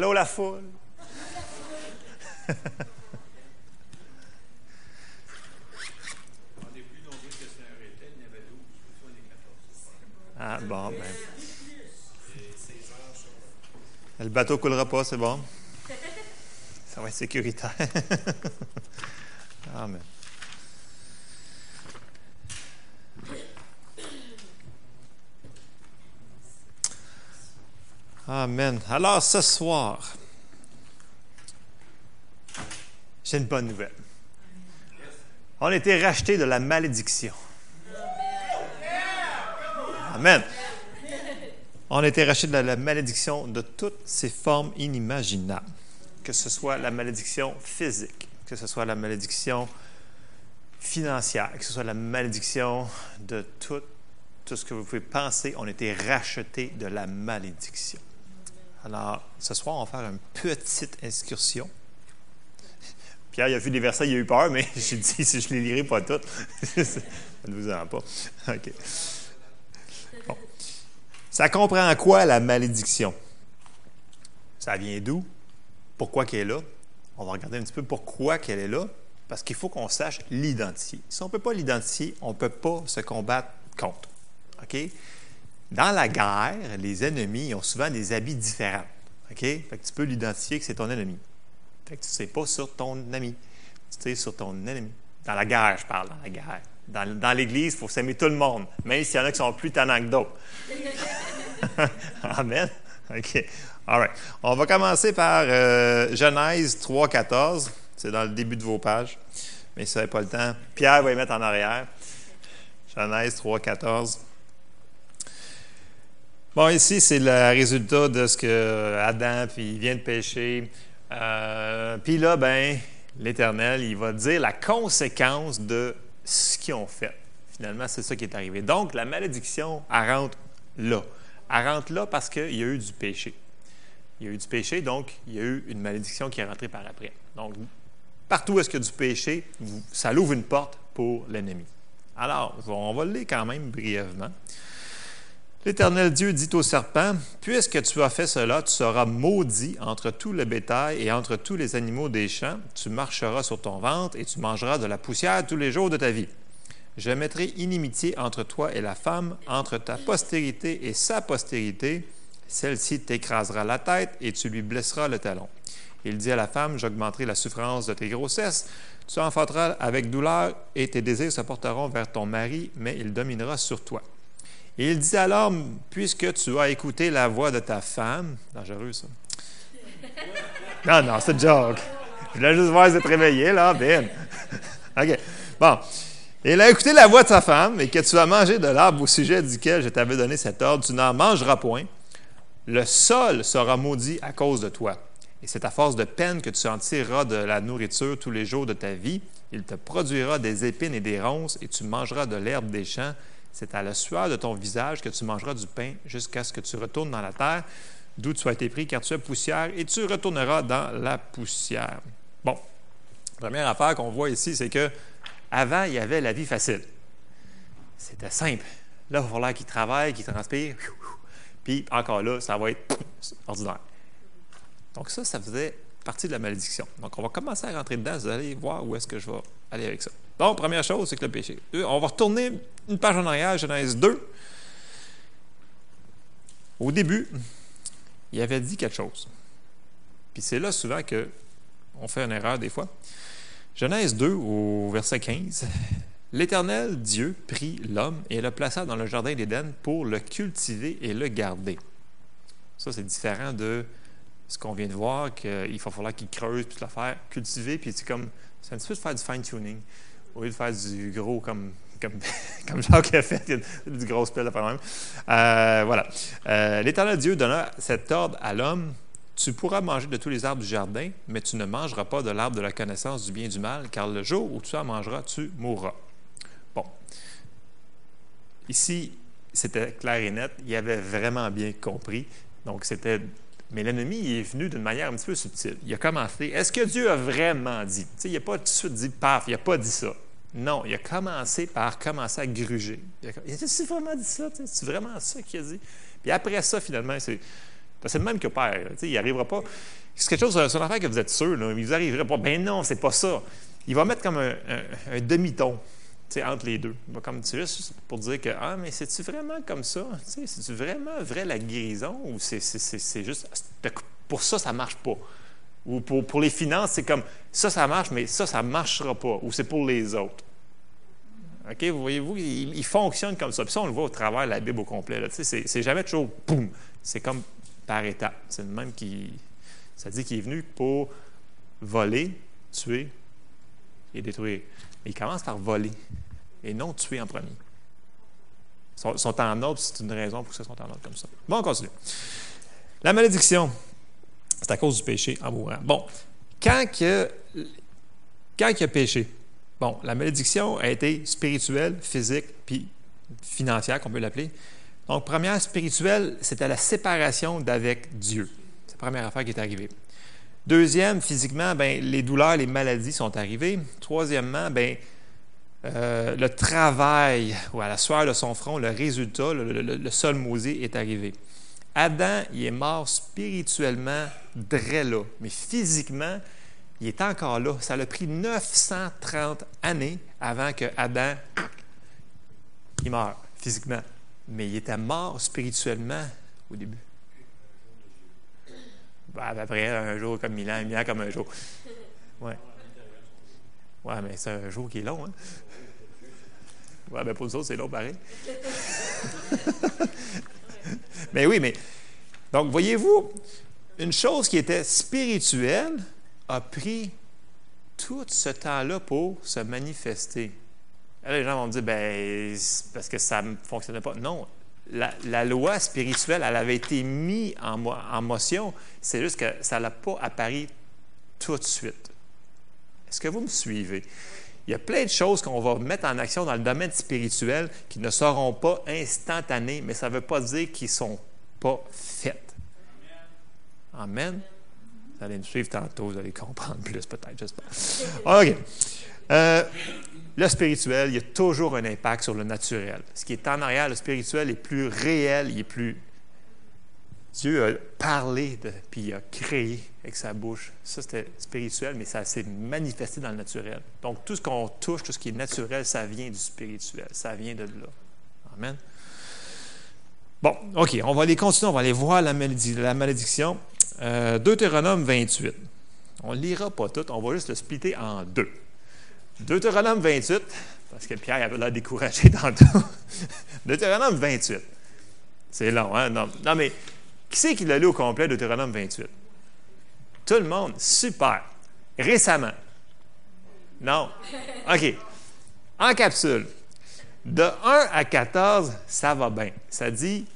Allô, la foule? Ah, bon, ben. Le bateau coulera pas, c'est bon. Ça va être sécuritaire. Amen. Amen. Alors, ce soir, j'ai une bonne nouvelle. On a été rachetés de la malédiction. Amen. On a été rachetés de la malédiction de toutes ses formes inimaginables. Que ce soit la malédiction physique, que ce soit la malédiction financière, que ce soit la malédiction de tout, tout ce que vous pouvez penser, on a été rachetés de la malédiction. Alors, ce soir, on va faire une petite excursion. Pierre, il a vu des versets, il a eu peur, mais j'ai dit, si je les lirai pas toutes, ne vous en pas. OK. Ça comprend quoi, la malédiction? Ça vient d'où? Pourquoi qu'elle est là? On va regarder un petit peu pourquoi qu'elle est là, parce qu'il faut qu'on sache l'identifier. Si on ne peut pas l'identifier, on ne peut pas se combattre contre. OK? Dans la guerre, les ennemis ont souvent des habits différents. OK? Fait que tu peux l'identifier que c'est ton ennemi. Fait que tu ne sais pas sur ton ami. Tu sais sur ton ennemi. Dans la guerre, je parle, dans la guerre. Dans, l'Église, il faut s'aimer tout le monde, même s'il y en a qui sont plus tannants que d'autres. Amen. OK. All right. On va commencer par euh, Genèse 3, 14. C'est dans le début de vos pages. Mais si vous n'avez pas le temps, Pierre va y mettre en arrière. Genèse 3, 14. Bon, ici, c'est le résultat de ce que Adam, puis il vient de pécher. Euh, puis là, ben, l'Éternel, il va dire la conséquence de ce qu'ils ont fait. Finalement, c'est ça qui est arrivé. Donc, la malédiction, elle rentre là. Elle rentre là parce qu'il y a eu du péché. Il y a eu du péché, donc il y a eu une malédiction qui est rentrée par après. Donc, partout où est-ce qu'il y a du péché, ça l'ouvre une porte pour l'ennemi. Alors, on va le lire quand même brièvement. L'Éternel Dieu dit au serpent, Puisque tu as fait cela, tu seras maudit entre tout le bétail et entre tous les animaux des champs. Tu marcheras sur ton ventre et tu mangeras de la poussière tous les jours de ta vie. Je mettrai inimitié entre toi et la femme, entre ta postérité et sa postérité. Celle-ci t'écrasera la tête et tu lui blesseras le talon. Il dit à la femme, J'augmenterai la souffrance de tes grossesses. Tu enfanteras avec douleur et tes désirs se porteront vers ton mari, mais il dominera sur toi. Et il dit alors, puisque tu as écouté la voix de ta femme, dangereux ça. Non, non, c'est joke. Je voulais juste voir tu réveillé, là, bien. OK. Bon. Il a écouté la voix de sa femme et que tu as mangé de l'arbre au sujet duquel je t'avais donné cet ordre, tu n'en mangeras point. Le sol sera maudit à cause de toi. Et c'est à force de peine que tu en tireras de la nourriture tous les jours de ta vie. Il te produira des épines et des ronces, et tu mangeras de l'herbe des champs. C'est à la sueur de ton visage que tu mangeras du pain jusqu'à ce que tu retournes dans la terre, d'où tu as été pris, car tu es poussière, et tu retourneras dans la poussière. Bon, première affaire qu'on voit ici, c'est que avant, il y avait la vie facile. C'était simple. Là, il va falloir qu'il travaille, qu'il transpire. Puis encore là, ça va être ordinaire. Donc ça, ça faisait partie de la malédiction. Donc on va commencer à rentrer dedans. Vous allez voir où est-ce que je vais aller avec ça. Donc, première chose, c'est que le péché. On va retourner une page en arrière, Genèse 2. Au début, il avait dit quelque chose. Puis c'est là souvent qu'on fait une erreur des fois. Genèse 2, au verset 15. L'Éternel Dieu prit l'homme et le plaça dans le jardin d'Éden pour le cultiver et le garder. Ça, c'est différent de ce qu'on vient de voir, qu'il va falloir qu'il creuse toute l'affaire, cultiver, puis c'est comme, c'est un petit peu de faire du fine-tuning, au lieu de faire du gros comme, comme, comme Jacques a fait, du gros spell de même. Voilà. Euh, L'Éternel Dieu donna cet ordre à l'homme tu pourras manger de tous les arbres du jardin, mais tu ne mangeras pas de l'arbre de la connaissance du bien et du mal, car le jour où tu en mangeras, tu mourras. Bon. Ici, c'était clair et net. Il avait vraiment bien compris. Donc, c'était. Mais l'ennemi est venu d'une manière un petit peu subtile. Il a commencé. Est-ce que Dieu a vraiment dit? il n'a pas tout de suite dit paf, il n'a pas dit ça. Non, il a commencé par commencer à gruger. Il a, c'est vraiment dit ça? C'est vraiment ça qu'il a dit? Puis après ça, finalement, c'est le même que Père. il n'arrivera pas. C'est quelque chose, c'est une affaire que vous êtes sûr. Il vous arriverait pas. Ben non, c'est pas ça. Il va mettre comme un, demi-ton entre les deux. Comme juste pour dire que Ah, mais c'est-tu vraiment comme ça? C'est-tu vraiment vrai la guérison ou c'est juste pour ça, ça ne marche pas? Ou pour, pour les finances, c'est comme ça, ça marche, mais ça, ça marchera pas. Ou c'est pour les autres. OK? Vous voyez-vous, il, fonctionne comme ça. Puis ça, on le voit au travers de la Bible au complet. C'est jamais toujours boum. C'est comme par étapes. C'est le même qui. Ça dit qu'il est venu pour voler, tuer et détruire. Mais il commence par voler et non tuer en premier. Ils sont, en ordre, c'est une raison pour que ça soit en ordre comme ça. Bon, on continue. La malédiction, c'est à cause du péché en mourant. Bon, quand, que, quand il y a péché, bon, la malédiction a été spirituelle, physique, puis financière, qu'on peut l'appeler. Donc, première spirituelle, c'était la séparation d'avec Dieu. C'est la première affaire qui est arrivée. Deuxième, physiquement, ben, les douleurs, les maladies sont arrivées. Troisièmement, ben, euh, le travail ou à la sueur de son front, le résultat, le, maudit est arrivé. Adam, il est mort spirituellement dès là, mais physiquement, il est encore là. Ça a pris 930 années avant que Adam il meure physiquement, mais il était mort spirituellement au début. Ben, à peu près un jour comme mille ans, mille ans comme un jour. Ouais. Ouais, mais c'est un jour qui est long, hein? Ouais, ben pour nous autres, c'est long pareil. mais oui, mais. Donc, voyez-vous, une chose qui était spirituelle a pris tout ce temps-là pour se manifester. Là, les gens vont me dire, ben, parce que ça ne fonctionnait pas. Non, la, loi spirituelle, elle avait été mise en, motion. C'est juste que ça n'a pas apparu tout de suite. Est-ce que vous me suivez? Il y a plein de choses qu'on va mettre en action dans le domaine spirituel qui ne seront pas instantanées, mais ça ne veut pas dire qu'ils ne sont pas faites. Amen. Vous allez me suivre tantôt, vous allez comprendre plus peut-être, j'espère. OK. Euh, le spirituel, il y a toujours un impact sur le naturel. Ce qui est en arrière, le spirituel est plus réel, il est plus... Dieu a parlé, de, puis il a créé avec sa bouche. Ça, c'était spirituel, mais ça s'est manifesté dans le naturel. Donc, tout ce qu'on touche, tout ce qui est naturel, ça vient du spirituel. Ça vient de là. Amen. Bon, OK, on va aller continuer, on va aller voir la, malédiction. Euh, Deutéronome 28. On ne lira pas tout, on va juste le splitter en deux. Deutéronome 28, parce que Pierre avait l'air découragé tantôt. Deutéronome 28. C'est long, hein? Non, non mais qui c'est qui l'a lu au complet, Deutéronome 28? Tout le monde. Super. Récemment. Non. OK. En capsule. De 1 à 14, ça va bien. Ça dit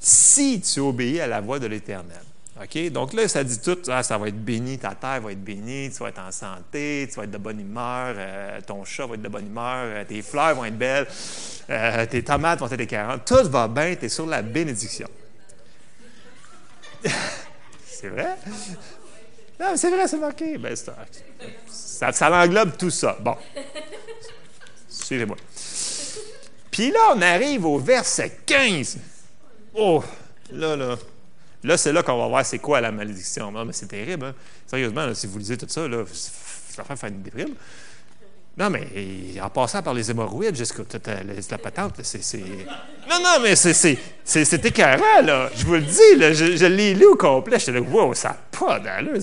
si tu obéis à la voix de l'Éternel. OK? Donc là, ça dit tout, ah, ça va être béni, ta terre va être bénie, tu vas être en santé, tu vas être de bonne humeur, euh, ton chat va être de bonne humeur, euh, tes fleurs vont être belles, euh, tes tomates vont être écœurantes. Tout va bien, tu es sur la bénédiction. c'est vrai? Non, c'est vrai, c'est marqué. Ben, ça, ça l'englobe tout ça. Bon. Suivez-moi. Puis là, on arrive au verset 15. Oh, là, là. Là, c'est là qu'on va voir c'est quoi la malédiction. Non, mais c'est terrible. Hein? Sérieusement, si vous lisez tout ça, là, ça va faire une déprime. Non, mais en passant par les hémorroïdes jusqu'à la patente, c'est. Non, non, mais c'est écœurant, là. Je vous le dis, là. Je, l'ai lu au complet. J'étais là, wow, ça n'a pas d'allure.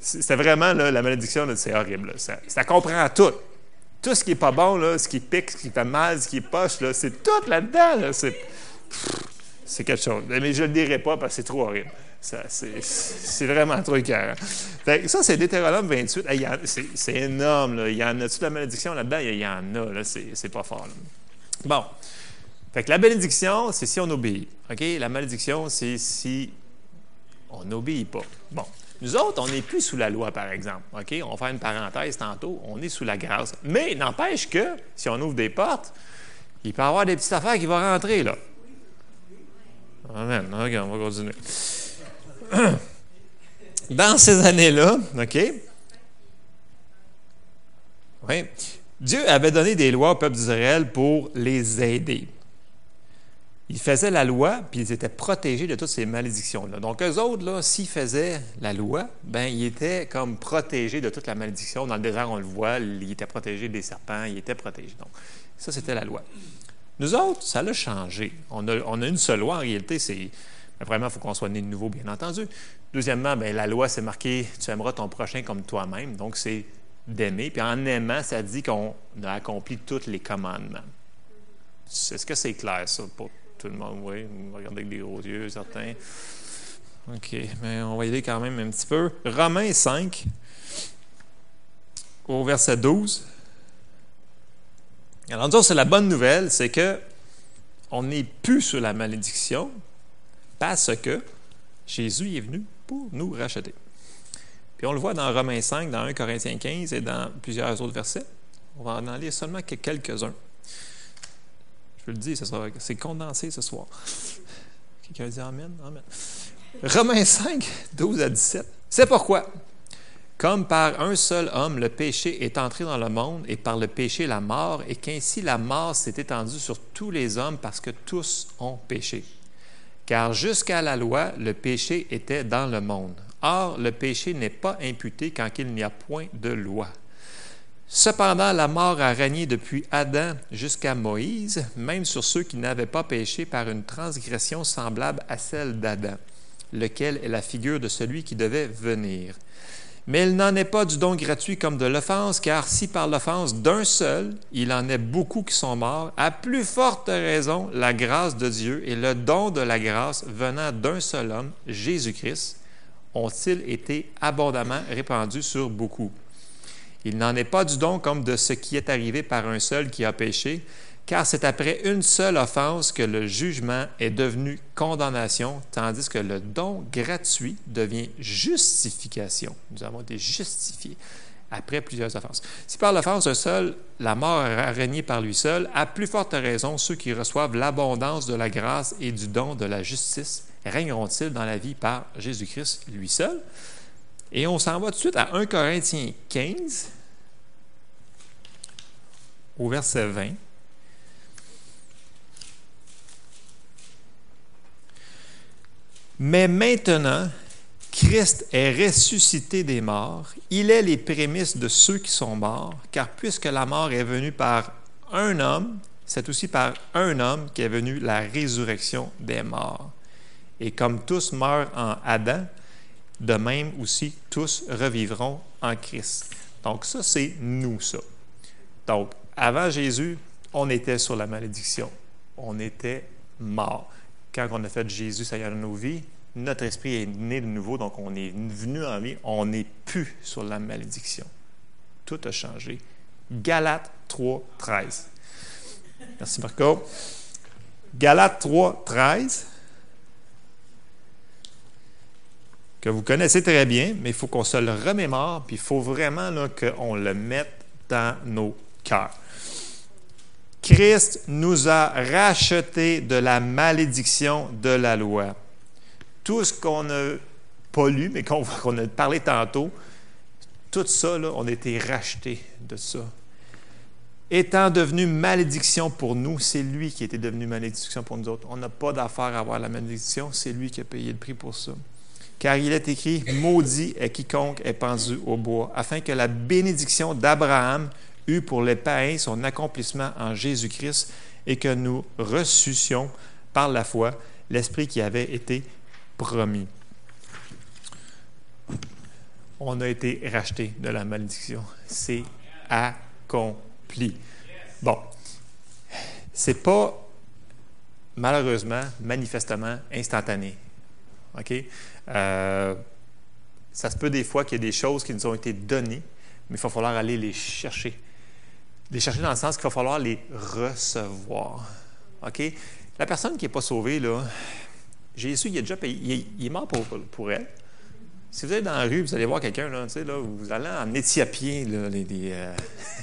C'est vraiment, là, la malédiction, c'est horrible. Ça, comprend tout. Tout ce qui n'est pas bon, là, ce qui pique, ce qui fait mal, ce qui poche, là, c'est tout là-dedans. C'est quelque chose. Mais je ne le dirai pas parce que c'est trop horrible. C'est vraiment trop écœurant. ça, c'est Deutéronome 28. c'est énorme. Là. Il y en a-tu de la malédiction là-dedans? Il y en a. Là. C'est pas fort. Bon. Fait que la bénédiction, c'est si on obéit. La malédiction, c'est si on n'obéit pas. Bon. Nous autres, on n'est plus sous la loi, par exemple. On va faire une parenthèse tantôt. On est sous la grâce. Mais n'empêche que, si on ouvre des portes, il peut y avoir des petites affaires qui vont rentrer, là. Amen. OK, on va continuer. Dans ces années-là, OK? Dieu avait donné des lois au peuple d'Israël pour les aider. ils faisaient la loi, puis ils étaient protégés de toutes ces malédictions-là. Donc, eux autres, là, s'ils faisaient la loi, ben ils étaient comme protégés de toute la malédiction. Dans le désert, on le voit, ils étaient protégés des serpents, ils étaient protégés. Donc, ça, c'était la loi. Nous autres, ça l'a changé. On a, une seule loi, en réalité, c'est... Premièrement, il faut qu'on soit né de nouveau, bien entendu. Deuxièmement, bien, la loi, c'est marqué « tu aimeras ton prochain comme toi-même ». Donc, c'est d'aimer. Puis en aimant, ça dit qu'on a accompli tous les commandements. Est-ce que c'est clair, ça, pour tout le monde, oui. Vous regardez avec des gros yeux, certains. OK, mais on va y aller quand même un petit peu. Romains 5, au verset 12. Alors, nous c'est la bonne nouvelle, c'est que on n'est plus sous la malédiction parce que Jésus est venu pour nous racheter. Puis on le voit dans Romains 5, dans 1 Corinthiens 15 et dans plusieurs autres versets. On va en lire seulement quelques-uns je le dis, c'est condensé ce soir. Quelqu'un dit Amen? Amen. Romains 5, 12 à 17. C'est pourquoi, comme par un seul homme, le péché est entré dans le monde, et par le péché la mort, et qu'ainsi la mort s'est étendue sur tous les hommes parce que tous ont péché. Car jusqu'à la loi, le péché était dans le monde. Or, le péché n'est pas imputé quand il n'y a point de loi. Cependant, la mort a régné depuis Adam jusqu'à Moïse, même sur ceux qui n'avaient pas péché par une transgression semblable à celle d'Adam, lequel est la figure de celui qui devait venir. Mais il n'en est pas du don gratuit comme de l'offense, car si par l'offense d'un seul, il en est beaucoup qui sont morts, à plus forte raison, la grâce de Dieu et le don de la grâce venant d'un seul homme, Jésus-Christ, ont-ils été abondamment répandus sur beaucoup. Il n'en est pas du don comme de ce qui est arrivé par un seul qui a péché, car c'est après une seule offense que le jugement est devenu condamnation, tandis que le don gratuit devient justification. Nous avons été justifiés après plusieurs offenses. Si par l'offense un seul, la mort a régné par lui seul, à plus forte raison, ceux qui reçoivent l'abondance de la grâce et du don de la justice régneront-ils dans la vie par Jésus-Christ lui seul? Et on s'en va tout de suite à 1 Corinthiens 15, au verset 20. Mais maintenant, Christ est ressuscité des morts. Il est les prémices de ceux qui sont morts, car puisque la mort est venue par un homme, c'est aussi par un homme qu'est venue la résurrection des morts. Et comme tous meurent en Adam, de même aussi tous revivront en Christ. Donc ça, c'est nous, ça. Donc, avant Jésus, on était sur la malédiction. On était mort. Quand on a fait Jésus Seigneur de nos vies, notre esprit est né de nouveau, donc on est venu en vie. On n'est plus sur la malédiction. Tout a changé. Galates 3, 13. Merci Marco. Galates 3, 13 que vous connaissez très bien, mais il faut qu'on se le remémore, puis il faut vraiment qu'on le mette dans nos cœurs. Christ nous a rachetés de la malédiction de la loi. Tout ce qu'on n'a pas lu, mais qu'on a parlé tantôt, tout ça, on a été racheté de ça. Étant devenu malédiction pour nous, c'est lui qui était devenu malédiction pour nous autres. On n'a pas d'affaire à avoir la malédiction, c'est lui qui a payé le prix pour ça car il est écrit, Maudit est quiconque est pendu au bois, afin que la bénédiction d'Abraham eût pour les païens son accomplissement en Jésus-Christ et que nous reçussions par la foi l'Esprit qui avait été promis. On a été racheté de la malédiction. C'est accompli. Bon, c'est pas malheureusement, manifestement instantané. OK? Euh, ça se peut des fois qu'il y ait des choses qui nous ont été données, mais il va falloir aller les chercher. Les chercher dans le sens qu'il va falloir les recevoir. OK? La personne qui n'est pas sauvée, là, Jésus, il, a déjà payé, il, est, mort pour, pour, elle. Si vous êtes dans la rue, vous allez voir quelqu'un, là, là, vous allez en éthiopien. Là, euh,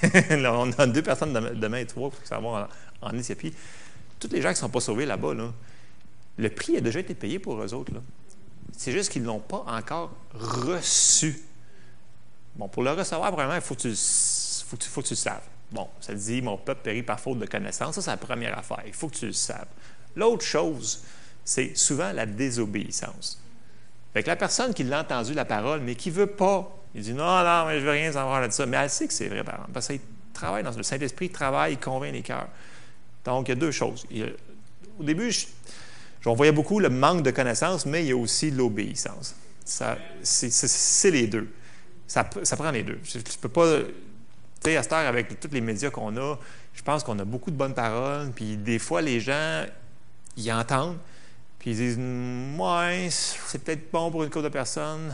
on a deux personnes demain et trois pour savoir en, en éthiopie. Tous les gens qui ne sont pas sauvés là-bas, là, le prix a déjà été payé pour eux autres. C'est juste qu'ils ne l'ont pas encore reçu. Bon, pour le recevoir, vraiment, il faut que tu, faut que tu le saves. Bon, ça dit, mon peuple périt par faute de connaissance. Ça, c'est la première affaire. Il faut que tu le saves. L'autre chose, c'est souvent la désobéissance. Fait que la personne qui l'a entendu la parole, mais qui ne veut pas, il dit non, non, mais je ne veux rien savoir de ça. Mais elle sait que c'est vrai, par exemple, parce qu'il travaille dans le Saint-Esprit, travaille, il convainc les cœurs. Donc, il y a deux choses. au début, on voyait beaucoup le manque de connaissances, mais il y a aussi l'obéissance. C'est les deux. Ça, prend les deux. Je ne peux pas. À cette heure, avec tous les médias qu'on a, je pense qu'on a beaucoup de bonnes paroles, puis des fois, les gens, ils entendent, puis ils disent Ouais, c'est peut-être bon pour une couple de personnes.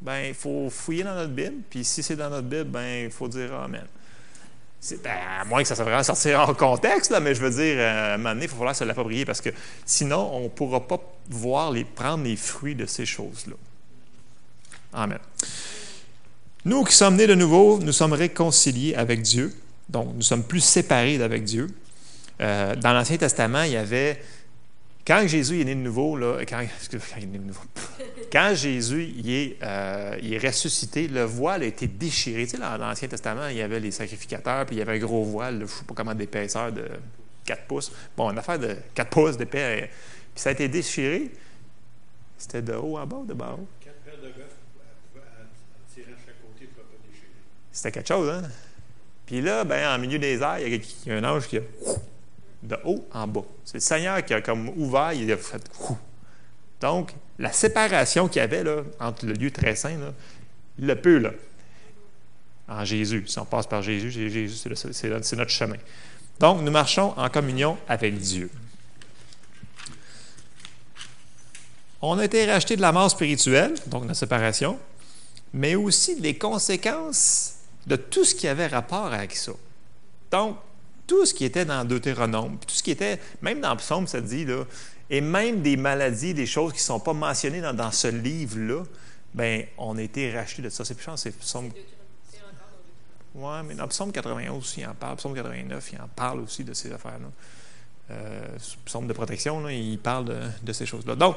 Ben, il faut fouiller dans notre Bible, puis si c'est dans notre Bible, ben, il faut dire Amen. Ben, à moins que ça soit vraiment sorti hors contexte, là, mais je veux dire, euh, à un moment donné, il faut falloir se l'approprier parce que sinon, on ne pourra pas voir les, prendre les fruits de ces choses-là. Amen. Nous qui sommes nés de nouveau, nous sommes réconciliés avec Dieu. Donc, nous sommes plus séparés d'avec Dieu. Euh, dans l'Ancien Testament, il y avait. Quand Jésus est né de nouveau, là, quand, Jésus est, ressuscité, le voile a été déchiré. Tu sais, dans l'Ancien Testament, il y avait les sacrificateurs, puis il y avait un gros voile, je ne sais pas comment, d'épaisseur de 4 pouces. Bon, une affaire de 4 pouces d'épais. Puis ça a été déchiré. C'était de haut en bas de bas en haut? C'était quelque chose, hein? Puis là, ben, en milieu des airs, il y a, un ange qui a de haut en bas. C'est le Seigneur qui a comme ouvert, il a fait. Donc, la séparation qu'il y avait là, entre le lieu très saint, là, le peu, là, en Jésus. Si on passe par Jésus, Jésus, c'est notre chemin. Donc, nous marchons en communion avec Dieu. On a été racheté de la mort spirituelle, donc la séparation, mais aussi des conséquences de tout ce qui avait rapport avec ça. Donc, tout ce qui était dans Deutéronome, tout ce qui était, même dans le psaume, ça dit, là, et même des maladies, des choses qui ne sont pas mentionnées dans, ce livre-là, bien, on a été rachetés de ça. C'est plus c'est psaume. Oui, mais dans Psaume 91 aussi, il en parle. Psaume 89, il en parle aussi de ces affaires-là. Euh, psaume de protection, là, il parle de, de ces choses-là. Donc,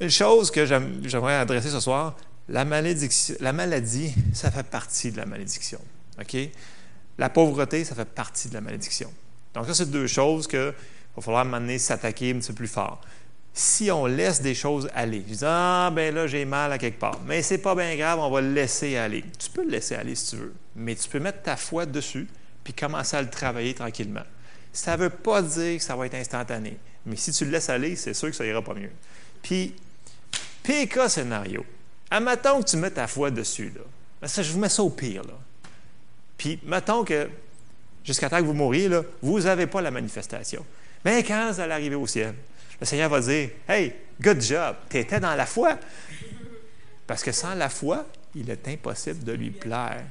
une chose que j'aimerais adresser ce soir, la, la maladie, ça fait partie de la malédiction. La pauvreté, ça fait partie de la malédiction. Donc, ça, c'est deux choses qu'il va falloir m'amener s'attaquer un petit peu plus fort. Si on laisse des choses aller, je dis Ah, ben là, j'ai mal à quelque part. Mais c'est pas bien grave, on va le laisser aller. Tu peux le laisser aller si tu veux, mais tu peux mettre ta foi dessus puis commencer à le travailler tranquillement. Ça ne veut pas dire que ça va être instantané, mais si tu le laisses aller, c'est sûr que ça ira pas mieux. Puis, PK scénario. Admettons que tu mets ta foi dessus, là. Ça, je vous mets ça au pire, là. Puis, mettons que, jusqu'à temps que vous mouriez, vous n'avez pas la manifestation. Mais quand vous allez arriver au ciel, le Seigneur va dire Hey, good job, tu étais dans la foi. Parce que sans la foi, il est impossible de lui plaire.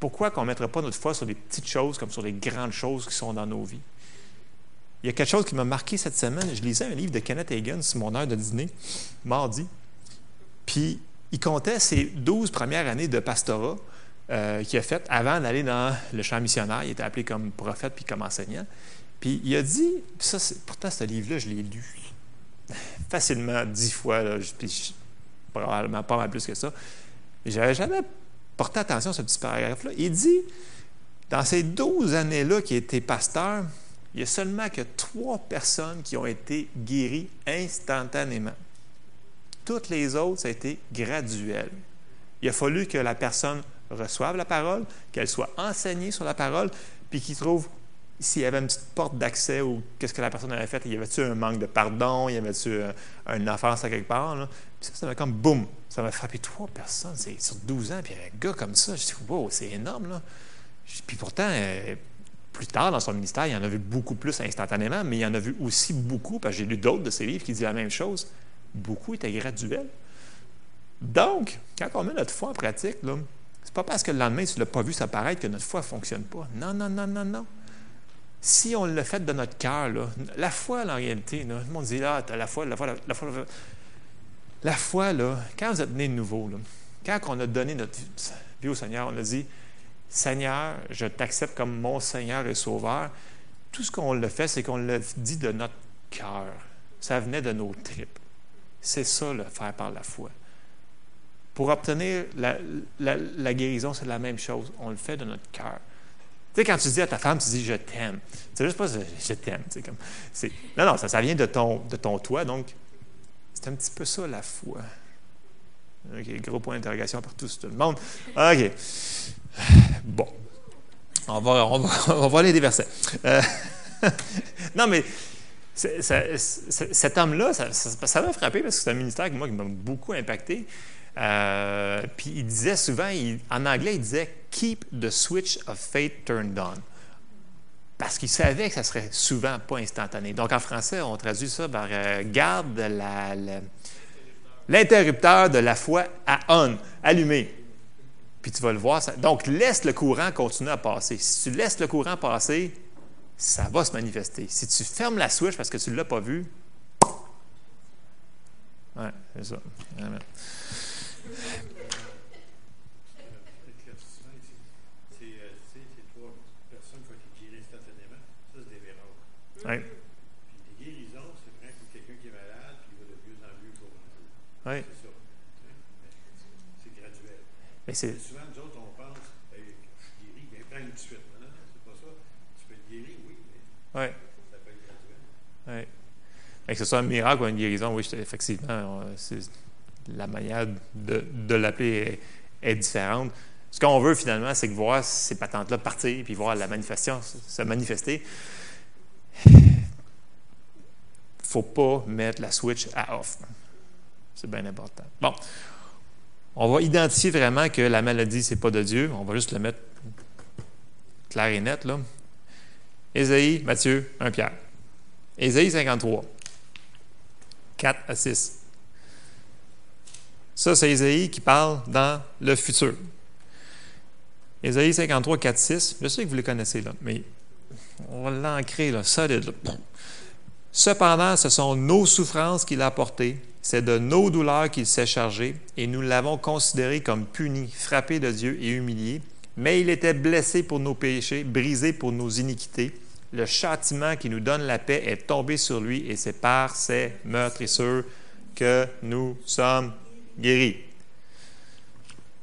Pourquoi qu'on ne mettrait pas notre foi sur des petites choses comme sur les grandes choses qui sont dans nos vies? Il y a quelque chose qui m'a marqué cette semaine. Je lisais un livre de Kenneth Hagin sur mon heure de dîner, mardi. Puis, il comptait ses 12 premières années de pastorat euh, qu'il a fait avant d'aller dans le champ missionnaire. Il était appelé comme prophète puis comme enseignant. Puis, il a dit, ça, pourtant, ce livre-là, je l'ai lu facilement dix fois, là, puis probablement pas mal plus que ça. J'avais jamais porté attention à ce petit paragraphe-là. Il dit, dans ces 12 années-là qu'il était pasteur, il y a seulement que trois personnes qui ont été guéries instantanément. Toutes les autres, ça a été graduel. Il a fallu que la personne reçoive la parole, qu'elle soit enseignée sur la parole, puis qu'il trouve s'il y avait une petite porte d'accès ou qu'est-ce que la personne avait fait, il y avait-tu un manque de pardon, il y avait-tu euh, une offense à quelque part. Puis ça, ça m'a comme boum, ça m'a frappé trois personnes, sur 12 ans, puis un gars comme ça, je dis, wow, c'est énorme. Puis pourtant, euh, plus tard dans son ministère, il en a vu beaucoup plus instantanément, mais il en a vu aussi beaucoup, parce que j'ai lu d'autres de ses livres qui disent la même chose beaucoup était graduel. Donc, quand on met notre foi en pratique, ce n'est pas parce que le lendemain, tu ne l'as pas vu s'apparaître que notre foi ne fonctionne pas. Non, non, non, non, non. Si on le fait de notre cœur, la foi, en réalité, là, le monde dit, là, ah, la foi, la foi, la, foi. Foi, là, quand vous êtes né de nouveau, quand on a donné notre vie au Seigneur, on a dit, Seigneur, je t'accepte comme mon Seigneur et Sauveur. Tout ce qu'on le fait, c'est qu'on le dit de notre cœur. Ça venait de nos tripes. C'est ça, le faire par la foi. Pour obtenir la, guérison, c'est la même chose. On le fait de notre cœur. sais, quand tu dis à ta femme, tu dis je t'aime. C'est juste pas je t'aime. Comme, non, non, ça, ça vient de ton, de ton toi. Donc, c'est un petit peu ça la foi. OK, gros point d'interrogation pour tout le monde. OK. Bon. On va, on va, on va aller des versets. Euh, non, mais cet homme-là, ça m'a frappé parce que c'est un ministère moi, qui m'a beaucoup impacté. Euh, puis il disait souvent, en anglais, il disait Keep the switch of faith turned on. Parce qu'il savait que ça serait souvent pas instantané. Donc en français, on traduit ça par euh, garde l'interrupteur de la foi à on, allumé. Puis tu vas le voir. donc laisse le courant continuer à passer. Si tu laisses le courant passer, ça va se manifester. Si tu fermes la switch parce que tu ne l'as pas vu, ouais, c'est ça. Amen. Oui. Puis les guérisons, c'est vrai que quelqu'un qui est malade, puis il va de mieux en mieux jour en jour. Oui. C'est ça. C'est graduel. Mais c'est... Souvent, nous autres, on pense, hey, je suis guéri, bien plein de suite. Non, non, c'est pas ça. Tu peux être guéri, oui, Oui. Et que ce soit un miracle ou une guérison, oui, effectivement, c'est, la manière de, l'appeler est, est, différente. Ce qu'on veut finalement, c'est que voir ces patentes-là partir, puis voir la manifestation se manifester faut pas mettre la switch à off. C'est bien important. Bon, on va identifier vraiment que la maladie, ce n'est pas de Dieu. On va juste le mettre clair et net. Là. Ésaïe, Matthieu, 1 Pierre. Ésaïe 53, 4 à 6. Ça, c'est Ésaïe qui parle dans le futur. Ésaïe 53, 4, 6. Je sais que vous les connaissez, là, mais on va l'ancrer, là, solide. Cependant, ce sont nos souffrances qu'il a portées, c'est de nos douleurs qu'il s'est chargé, et nous l'avons considéré comme puni, frappé de Dieu et humilié. Mais il était blessé pour nos péchés, brisé pour nos iniquités. Le châtiment qui nous donne la paix est tombé sur lui, et c'est par ses meurtrissures que nous sommes guéris.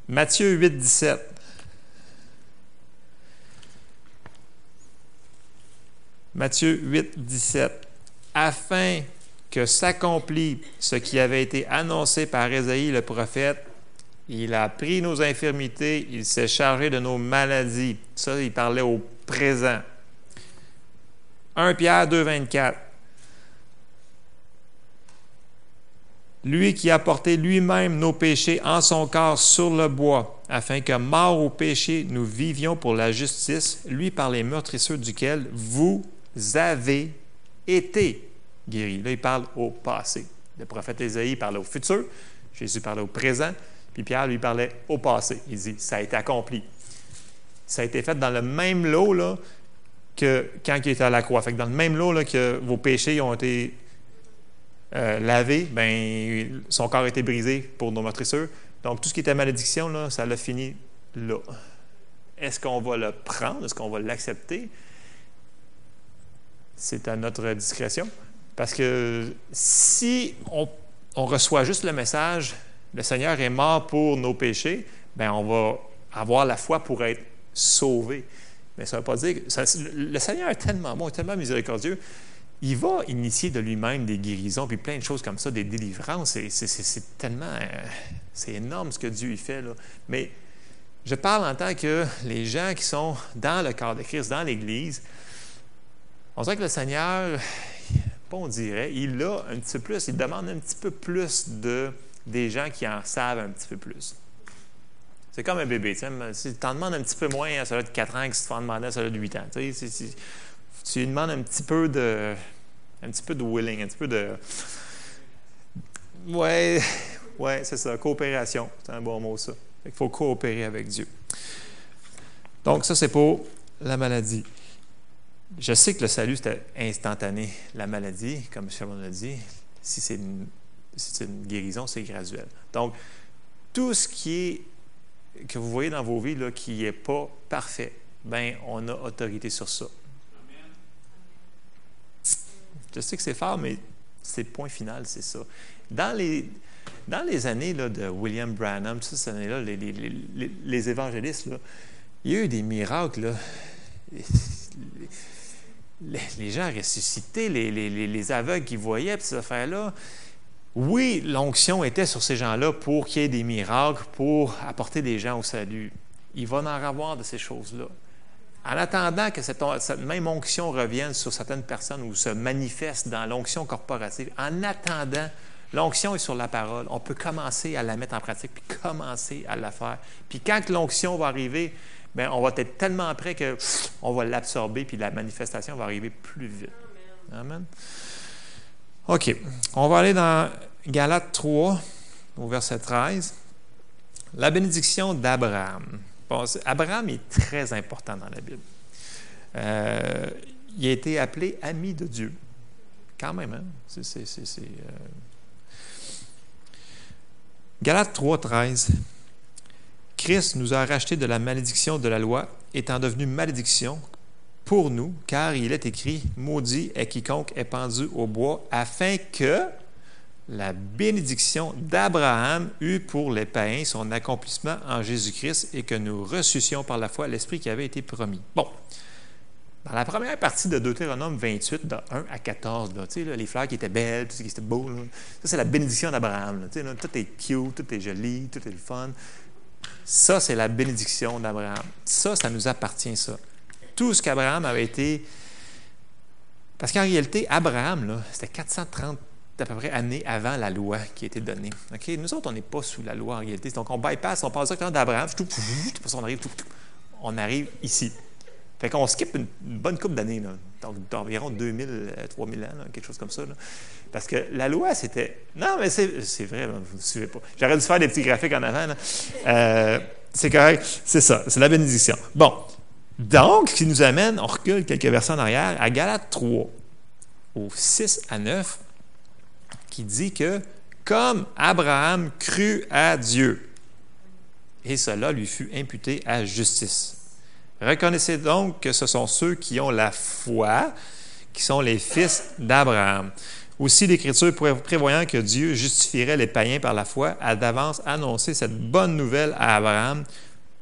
Matthieu 8, 17. Matthieu 8, 17. Afin que s'accomplisse ce qui avait été annoncé par Ésaïe le prophète, il a pris nos infirmités, il s'est chargé de nos maladies. Ça, il parlait au présent. 1 Pierre 2, 24. Lui qui a porté lui-même nos péchés en son corps sur le bois, afin que, mort au péché, nous vivions pour la justice, lui par les meurtrisseurs duquel vous avez été guéris. Là, il parle au passé. Le prophète Ésaïe parlait au futur, Jésus parlait au présent, puis Pierre lui parlait au passé. Il dit, ça a été accompli. Ça a été fait dans le même lot là, que quand il était à la croix. Dans le même lot que vos péchés ont été euh, lavés, ben, son corps a été brisé pour nos meurtrisseurs. Donc, tout ce qui était malédiction, là, ça l'a fini là. Est-ce qu'on va le prendre? Est-ce qu'on va l'accepter? c'est à notre discrétion. Parce que si on, reçoit juste le message, le Seigneur est mort pour nos péchés, bien, on va avoir la foi pour être sauvé. Mais ça ne veut pas dire que le Seigneur est tellement bon, tellement miséricordieux. Il va initier de lui-même des guérisons, puis plein de choses comme ça, des délivrances. C'est tellement. Euh, c'est énorme ce que Dieu y fait. Là. Mais je parle en tant que les gens qui sont dans le corps de Christ, dans l'Église, on dirait que le Seigneur, pas on dirait, il a un petit peu plus, il demande un petit peu plus de, des gens qui en savent un petit peu plus. C'est comme un bébé. Si tu en demandes un petit peu moins à celui de 4 ans que si tu en demandais à celui de 8 ans. Tu lui demandes un petit peu de. un petit peu de willing, un petit peu de. Ouais, ouais, c'est ça, coopération. C'est un bon mot, ça. Il faut coopérer avec Dieu. Donc, ça, c'est pour la maladie. Je sais que le salut, c'était instantané. La maladie, comme Charles l'a dit, si c'est une, une, guérison, c'est graduel. Donc, tout ce qui est que vous voyez dans vos vies là, qui n'est pas parfait, ben on a autorité sur ça. Je sais que c'est fort, mais c'est le point final, c'est ça. Dans les, années de William Branham, ces années-là, les, les, les, évangélistes, il y a eu des miracles. Les, gens ressuscités, les, les, aveugles qui voyaient, ces affaires-là. Oui, l'onction était sur ces gens-là pour qu'il y ait des miracles, pour apporter des gens au salut. Il va en avoir de ces choses-là. En attendant que cette, même onction revienne sur certaines personnes ou se manifeste dans l'onction corporative, en attendant, l'onction est sur la parole. On peut commencer à la mettre en pratique, puis commencer à la faire. Puis quand l'onction va arriver, bien, on va être tellement prêt qu'on va l'absorber, puis la manifestation va arriver plus vite. Amen. OK. On va aller dans Galates 3, au verset 13. La bénédiction d'Abraham. Abraham est très important dans la Bible. Euh, il a été appelé ami de Dieu. Quand même, hein? C'est. Euh... Galates 3, 13. Christ nous a rachetés de la malédiction de la loi, étant devenu malédiction pour nous, car il est écrit Maudit est quiconque est pendu au bois, afin que la bénédiction d'Abraham eut pour les païens son accomplissement en Jésus-Christ et que nous ressuscions par la foi l'Esprit qui avait été promis. Bon. Dans la première partie de Deutéronome 28, de 1 à 14, les fleurs qui étaient belles, tout ce qui était beau, ça c'est la bénédiction d'Abraham. Tout est cute, tout est joli, tout est le fun. Ça, c'est la bénédiction d'Abraham. Ça, ça nous appartient, ça. Tout ce qu'Abraham avait été. Parce qu'en réalité, Abraham, c'était 430 à peu près années avant la loi qui a été donnée. Nous autres, on n'est pas sous la loi en réalité. Donc, on bypass, on passe directement d'Abraham, on arrive, on arrive ici. Fait qu'on skip une, bonne couple d'années, d'environ 2000, 3000 ans, quelque chose comme ça. Parce que la loi, c'était. Non, mais c'est vrai, vous ne suivez pas. J'aurais dû faire des petits graphiques en avant. Euh, c'est correct, c'est ça, c'est la bénédiction. Bon. Donc, qui nous amène, on recule quelques versets en arrière, à Galates 3, au 6 à 9 qui dit que comme Abraham crut à Dieu, et cela lui fut imputé à justice. Reconnaissez donc que ce sont ceux qui ont la foi qui sont les fils d'Abraham. Aussi, l'Écriture, prévoyant que Dieu justifierait les païens par la foi, a d'avance annoncé cette bonne nouvelle à Abraham.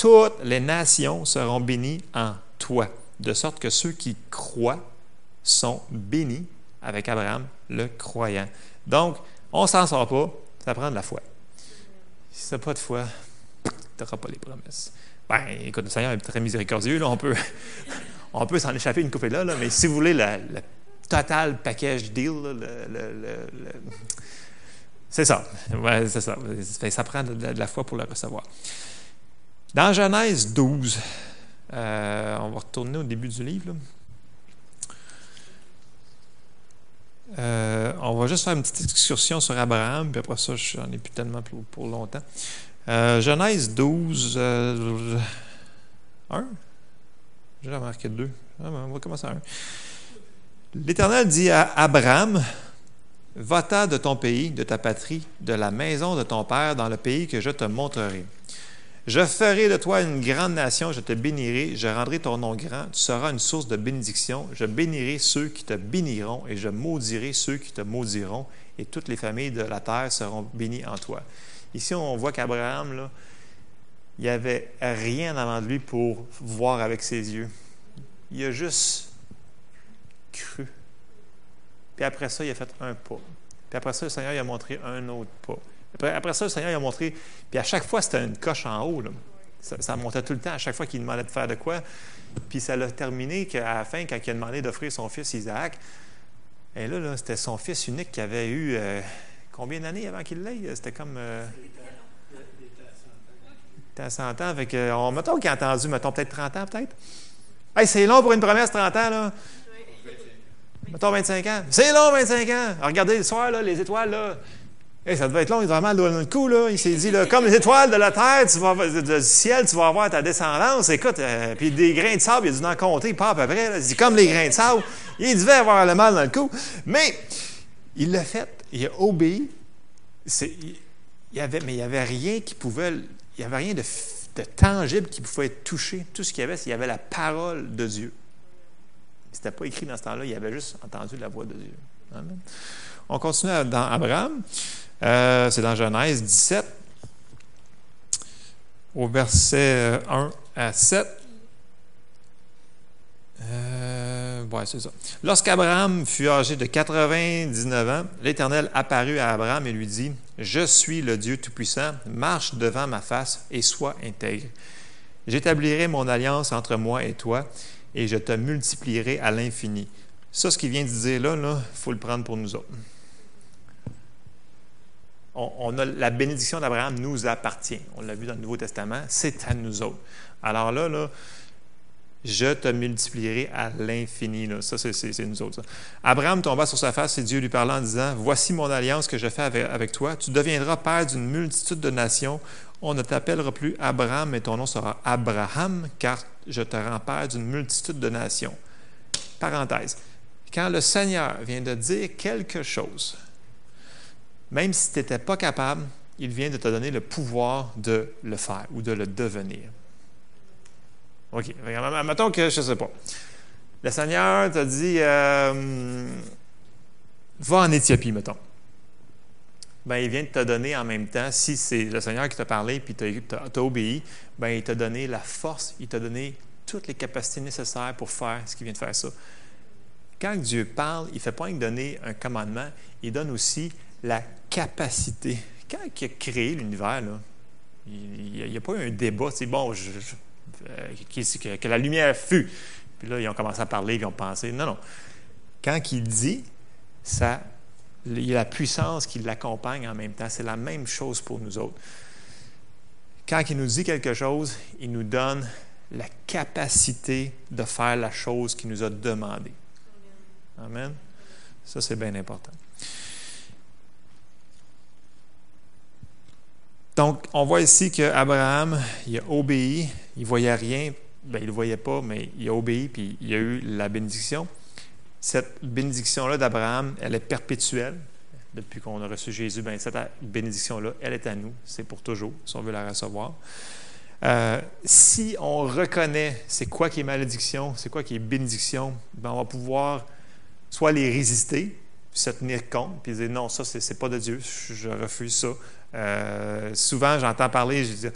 Toutes les nations seront bénies en toi, de sorte que ceux qui croient sont bénis avec Abraham le croyant. Donc, on s'en sort pas, ça prend de la foi. Si tu pas de foi, tu n'auras pas les promesses. Ben, écoute, le Seigneur est très miséricordieux, on peut, on peut s'en échapper une coupe là, là, mais si vous voulez le, total package deal, c'est ça. Ouais, c'est ça. Ça prend de, la foi pour le recevoir. Dans Genèse 12, euh, on va retourner au début du livre. Euh, on va juste faire une petite excursion sur Abraham, puis après ça, je n'en ai plus tellement pour, longtemps. Euh, Genèse 12, 1. J'ai remarqué 2. Ah, ben, on va commencer à 1. L'Éternel dit à Abraham Va-t'en de ton pays, de ta patrie, de la maison de ton père, dans le pays que je te montrerai. Je ferai de toi une grande nation, je te bénirai, je rendrai ton nom grand, tu seras une source de bénédiction, je bénirai ceux qui te béniront et je maudirai ceux qui te maudiront, et toutes les familles de la terre seront bénies en toi. Ici, on voit qu'Abraham, il n'y avait rien avant de lui pour voir avec ses yeux. Il a juste cru. Puis après ça, il a fait un pas. Puis après ça, le Seigneur il a montré un autre pas. Après, ça, le Seigneur il a montré. Puis à chaque fois, c'était une coche en haut. Ça, montait tout le temps, à chaque fois qu'il demandait de faire de quoi. Puis ça l'a terminé qu'à la fin, quand il a demandé d'offrir son fils Isaac, et là, là c'était son fils unique qui avait eu euh, combien d'années avant qu'il l'ait? C'était comme. Euh, il à 100 ans. Fait que, on, mettons qu'il a entendu, mettons peut-être 30 ans, peut-être. Hey, c'est long pour une promesse, 30 ans, là. Mettons 25 ans. C'est long, 25 ans. regardez le soir, là, les étoiles, là. Ça devait être long, il vraiment dans le coup, là. Il s'est dit, là, comme les étoiles de la terre, du ciel, tu vas avoir ta descendance. Écoute, euh, puis des grains de sable, il a dû en compter, pas à peu près. Il dit, comme les grains de sable. Il devait avoir le mal dans le cou. Mais il l'a fait, il a obéi. Avait, mais il n'y avait rien qui pouvait, il n'y avait rien de, de, tangible qui pouvait être touché. Tout ce qu'il y avait, c'est qu'il y avait la parole de Dieu. Ce n'était pas écrit dans ce temps-là, il avait juste entendu la voix de Dieu. Amen. On continue dans Abraham. Euh, c'est dans Genèse 17, au verset 1 euh, à 7. Ouais, c'est ça. Lorsqu'Abraham fut âgé de 99 ans, l'Éternel apparut à Abraham et lui dit Je suis le Dieu Tout-Puissant, marche devant ma face et sois intègre. J'établirai mon alliance entre moi et toi, et je te multiplierai à l'infini. Ça, ce qu'il vient de dire là, il faut le prendre pour nous autres. On, a, la bénédiction d'Abraham nous appartient. On l'a vu dans le Nouveau Testament, c'est à nous autres. Alors là, je te multiplierai à l'infini. Ça, c'est nous autres. Abraham tomba sur sa face et Dieu lui parla en disant, Voici mon alliance que je fais avec toi. Tu deviendras père d'une multitude de nations. On ne t'appellera plus Abraham, mais ton nom sera Abraham, car je te rends père d'une multitude de nations. Parenthèse. Quand le Seigneur vient de dire quelque chose, même si tu n'étais pas capable, il vient de te donner le pouvoir de le faire ou de le devenir. OK. Mettons que, je ne sais pas. Le Seigneur t'a dit euh, Va en Éthiopie, mettons. Ben, il vient de te donner en même temps, si c'est le Seigneur qui t'a parlé puis tu as, obéi, ben, il t'a donné la force, il t'a donné toutes les capacités nécessaires pour faire ce qu'il vient de faire ça. Quand Dieu parle, il ne fait pas donner un commandement, il donne aussi la capacité. Quand il a créé l'univers, il n'y a, pas eu un débat, c'est bon, euh, que, la lumière fut. Puis là, ils ont commencé à parler, ils ont pensé. Non, non. Quand il dit, ça, il y a la puissance qui l'accompagne en même temps. C'est la même chose pour nous autres. Quand il nous dit quelque chose, il nous donne la capacité de faire la chose qu'il nous a demandé. Amen. Ça, c'est bien important. Donc, on voit ici qu'Abraham, il a obéi, il ne voyait rien, bien, il ne voyait pas, mais il a obéi, puis il a eu la bénédiction. Cette bénédiction-là d'Abraham, elle est perpétuelle. Depuis qu'on a reçu Jésus, bien, cette bénédiction-là, elle est à nous. C'est pour toujours, si on veut la recevoir. Euh, si on reconnaît c'est quoi qui est malédiction, c'est quoi qui est bénédiction, bien, on va pouvoir soit les résister, se tenir compte, puis dire non, ça, c'est, n'est pas de Dieu, je refuse ça. Euh, souvent, j'entends parler, je dis,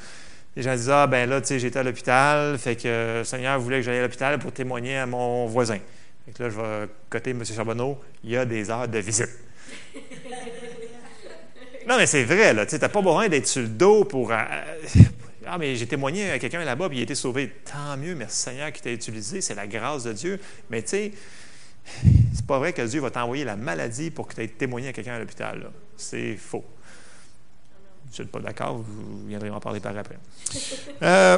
les gens disent Ah, ben là, tu sais, j'étais à l'hôpital, fait que le Seigneur voulait que j'aille à l'hôpital pour témoigner à mon voisin. Fait que là, je vais côté M. Charbonneau, il y a des heures de visite. non, mais c'est vrai, là, tu n'as pas besoin d'être sur le dos pour. Euh, ah, mais j'ai témoigné à quelqu'un là-bas, puis il a été sauvé. Tant mieux, merci Seigneur qui t'a utilisé, c'est la grâce de Dieu. Mais tu sais, c'est pas vrai que Dieu va t'envoyer la maladie pour que tu aies témoigné à quelqu'un à l'hôpital. C'est faux. Je n'êtes pas d'accord, vous viendrez en parler par après. Euh,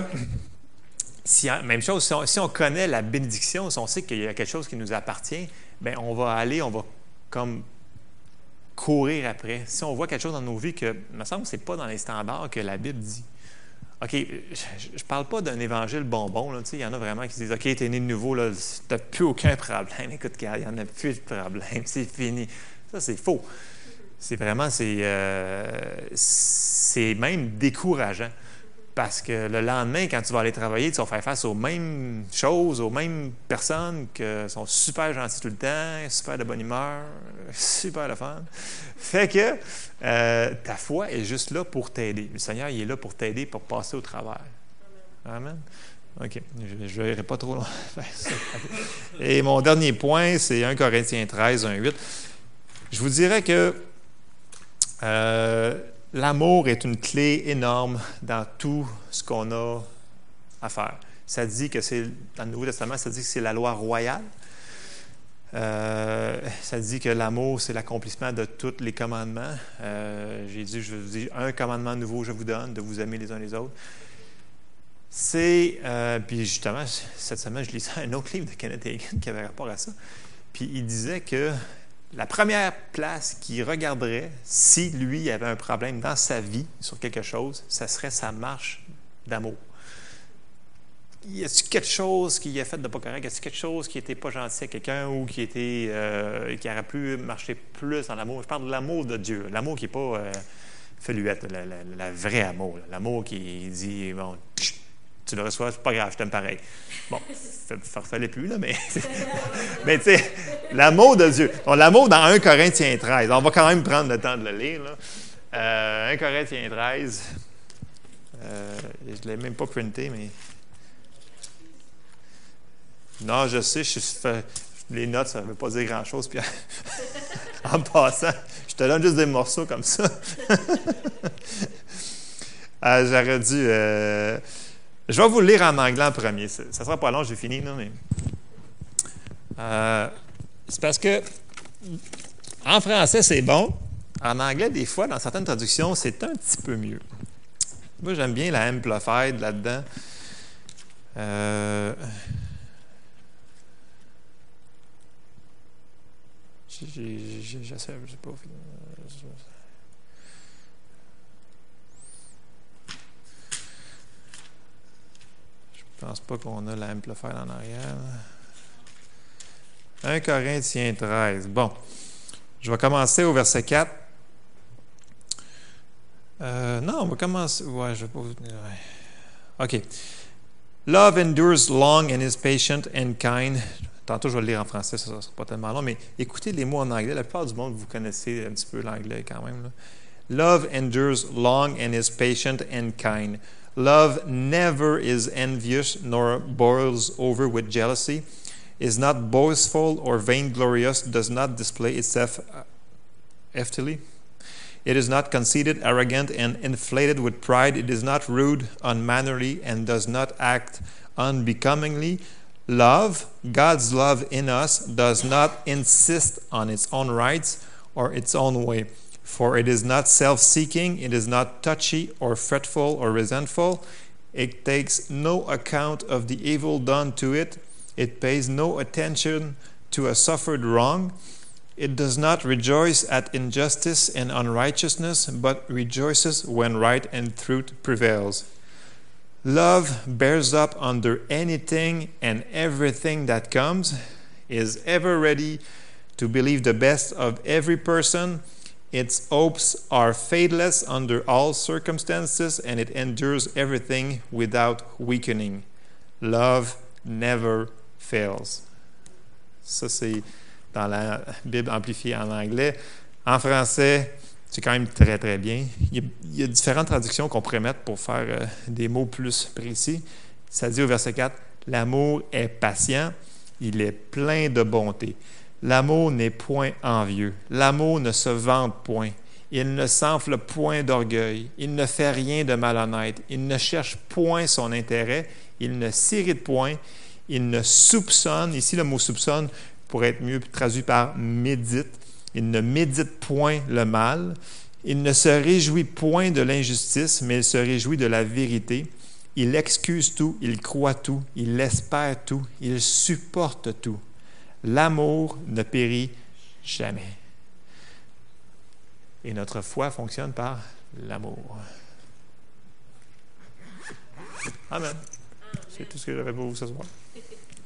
même chose, si on, connaît la bénédiction, si on sait qu'il y a quelque chose qui nous appartient, bien, on va aller, on va comme courir après. Si on voit quelque chose dans nos vies que, me semble, ce n'est pas dans les standards que la Bible dit. OK, je ne parle pas d'un évangile bonbon. Il y en a vraiment qui disent OK, tu es né de nouveau, tu n'as plus aucun problème. Écoute, il n'y en a plus de problème, c'est fini. Ça, c'est faux c'est vraiment, euh, c'est, même décourageant. Parce que le lendemain, quand tu vas aller travailler, tu vas faire face aux mêmes choses, aux mêmes personnes qui sont super gentilles tout le temps, super de bonne humeur, super de fun. Fait que euh, ta foi est juste là pour t'aider. Le Seigneur, il est là pour t'aider, pour passer au travers. Amen. OK. Je ne verrai pas trop loin. Et mon dernier point, c'est 1 Corinthiens 13, 1, 8. Je vous dirais que euh, l'amour est une clé énorme dans tout ce qu'on a à faire. Ça dit que c'est, dans le Nouveau Testament, ça dit que c'est la loi royale. Euh, ça dit que l'amour, c'est l'accomplissement de tous les commandements. Euh, j'ai dit, je vous dis, un commandement nouveau, je vous donne, de vous aimer les uns les autres. C'est, puis justement, cette semaine, je lisais un autre livre de Kenneth Hagin qui avait rapport à ça. Puis il disait que la première place qu'il regarderait si lui avait un problème dans sa vie sur quelque chose, ça serait sa marche d'amour. Y a-t-il quelque chose qui a fait de pas correct? Y a-t-il quelque chose qui n'était pas gentil à quelqu'un ou qui était euh, aurait pu marcher plus dans l'amour? Je parle de l'amour de Dieu, l'amour qui n'est pas euh, feluette, le, vrai amour, l'amour qui dit bon, tu le reçois, c'est pas grave, je t'aime pareil. Bon, ça ne fallait plus, là, mais. mais tu sais, l'amour de Dieu. l'amour dans 1 Corinthiens 13. On va quand même prendre le temps de le lire, là. 1 euh, Corinthiens 13. Euh, je ne l'ai même pas printé, mais. Non, je sais, les notes, ça ne veut pas dire grand-chose. Puis en passant, je te donne juste des morceaux comme ça. Ah, j'aurais dû. Je vais vous lire en anglais en premier. Ça ne sera pas long, j'ai fini, non, mais. Euh, c'est parce que en français, c'est bon. En anglais, des fois, dans certaines traductions, c'est un petit peu mieux. Moi, j'aime bien la amplified là-dedans. Euh, J'essaie, je sais pas. Je pense pas qu'on a l'amplifier en arrière. 1 Corinthiens 13. Bon. Je vais commencer au verset 4. Euh, non, on va commencer. Ouais, je vais pas vous. OK. Love endures long and is patient and kind. Tantôt, je vais le lire en français, ça ne sera pas tellement long, mais écoutez les mots en anglais. La plupart du monde, vous connaissez un petit peu l'anglais quand même. Love endures long and is patient and kind. Love never is envious nor boils over with jealousy, is not boastful or vainglorious, does not display itself uh, heftily. It is not conceited, arrogant, and inflated with pride. It is not rude, unmannerly, and does not act unbecomingly. Love, God's love in us, does not insist on its own rights or its own way. For it is not self seeking, it is not touchy or fretful or resentful. It takes no account of the evil done to it, it pays no attention to a suffered wrong. It does not rejoice at injustice and unrighteousness, but rejoices when right and truth prevails. Love bears up under anything and everything that comes, is ever ready to believe the best of every person. Its hopes are faithless under all circumstances, and it endures everything without weakening. Love never fails. Ça, c'est dans la Bible amplifiée en anglais. En français, c'est quand même très, très bien. Il y a, différentes traductions qu'on pourrait mettre pour faire euh, des mots plus précis. Ça dit au verset 4, L'amour est patient, il est plein de bonté. L'amour n'est point envieux. L'amour ne se vante point. Il ne s'enfle point d'orgueil. Il ne fait rien de malhonnête. Il ne cherche point son intérêt. Il ne s'irrite point. Il ne soupçonne. Ici, le mot soupçonne pourrait être mieux traduit par médite il ne médite point le mal. Il ne se réjouit point de l'injustice, mais il se réjouit de la vérité. Il excuse tout, il croit tout, il espère tout, il supporte tout. L'amour ne périt jamais. Et notre foi fonctionne par l'amour. Amen. C'est tout ce que j'avais pour vous ce soir.